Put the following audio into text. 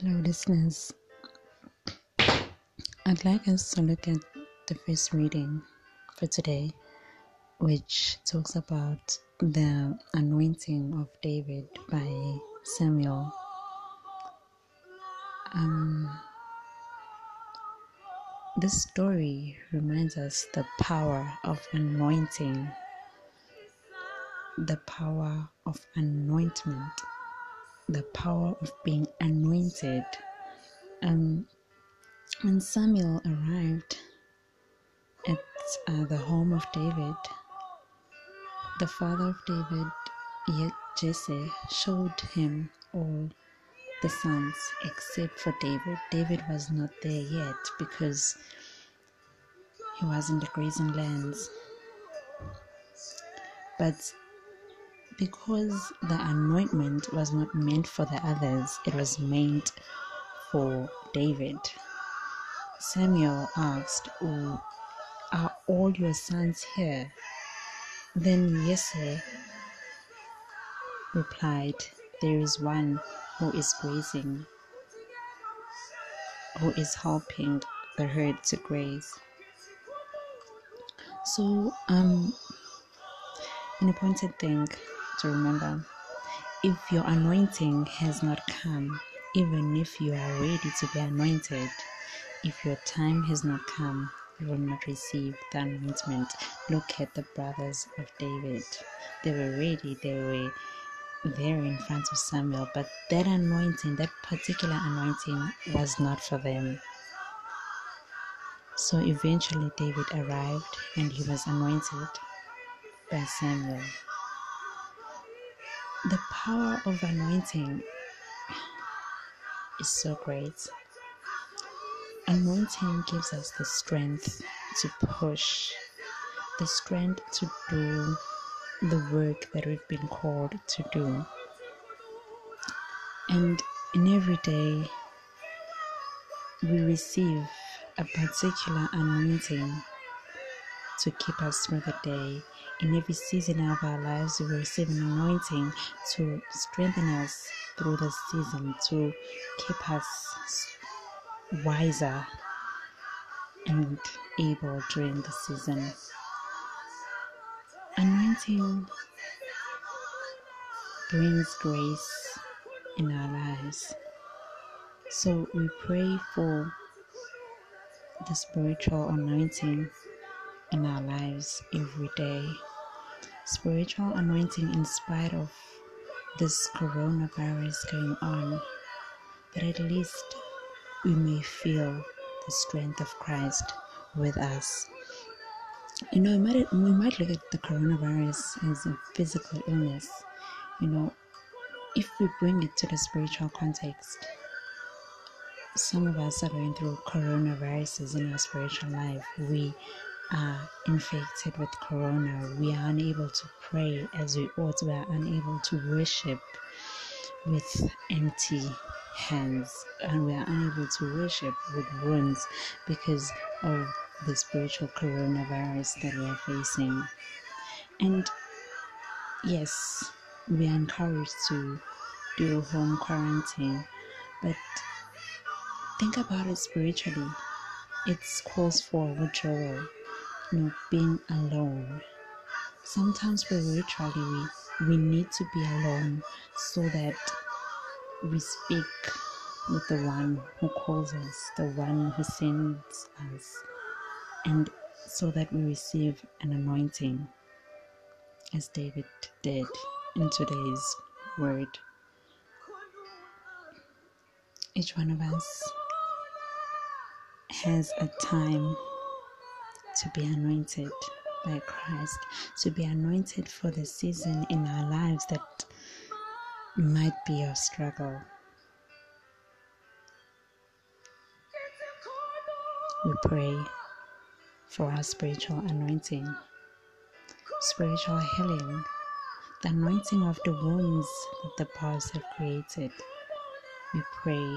Hello, listeners. I'd like us to look at the first reading for today, which talks about the anointing of David by Samuel. Um, this story reminds us the power of anointing, the power of anointment the power of being anointed. Um, when Samuel arrived at uh, the home of David, the father of David, yet Jesse, showed him all the sons except for David. David was not there yet because he was in the grazing lands. But because the anointment was not meant for the others, it was meant for David. Samuel asked, oh, Are all your sons here? Then Jesse replied, There is one who is grazing, who is helping the herd to graze. So, um, an appointed thing to remember if your anointing has not come, even if you are ready to be anointed, if your time has not come, you will not receive the anointment. Look at the brothers of David. They were ready, they were there in front of Samuel, but that anointing, that particular anointing, was not for them. So eventually, David arrived and he was anointed by Samuel. The power of anointing is so great. Anointing gives us the strength to push, the strength to do the work that we've been called to do. And in every day, we receive a particular anointing to keep us through the day in every season of our lives, we receive an anointing to strengthen us through the season, to keep us wiser and able during the season. Anointing brings grace in our lives. So we pray for the spiritual anointing in our lives every day spiritual anointing in spite of this coronavirus going on, but at least we may feel the strength of Christ with us. You know, we might, we might look at the coronavirus as a physical illness. You know, if we bring it to the spiritual context, some of us are going through coronaviruses in our spiritual life. We are infected with corona, we are unable to pray as we ought, we are unable to worship with empty hands, and we are unable to worship with wounds because of the spiritual coronavirus that we are facing. And yes, we are encouraged to do home quarantine, but think about it spiritually. It calls for withdrawal know, being alone. Sometimes spiritually, we, we need to be alone so that we speak with the one who calls us, the one who sends us, and so that we receive an anointing, as David did in today's word. Each one of us has a time to be anointed by Christ, to be anointed for the season in our lives that might be a struggle. We pray for our spiritual anointing, spiritual healing, the anointing of the wounds that the powers have created. We pray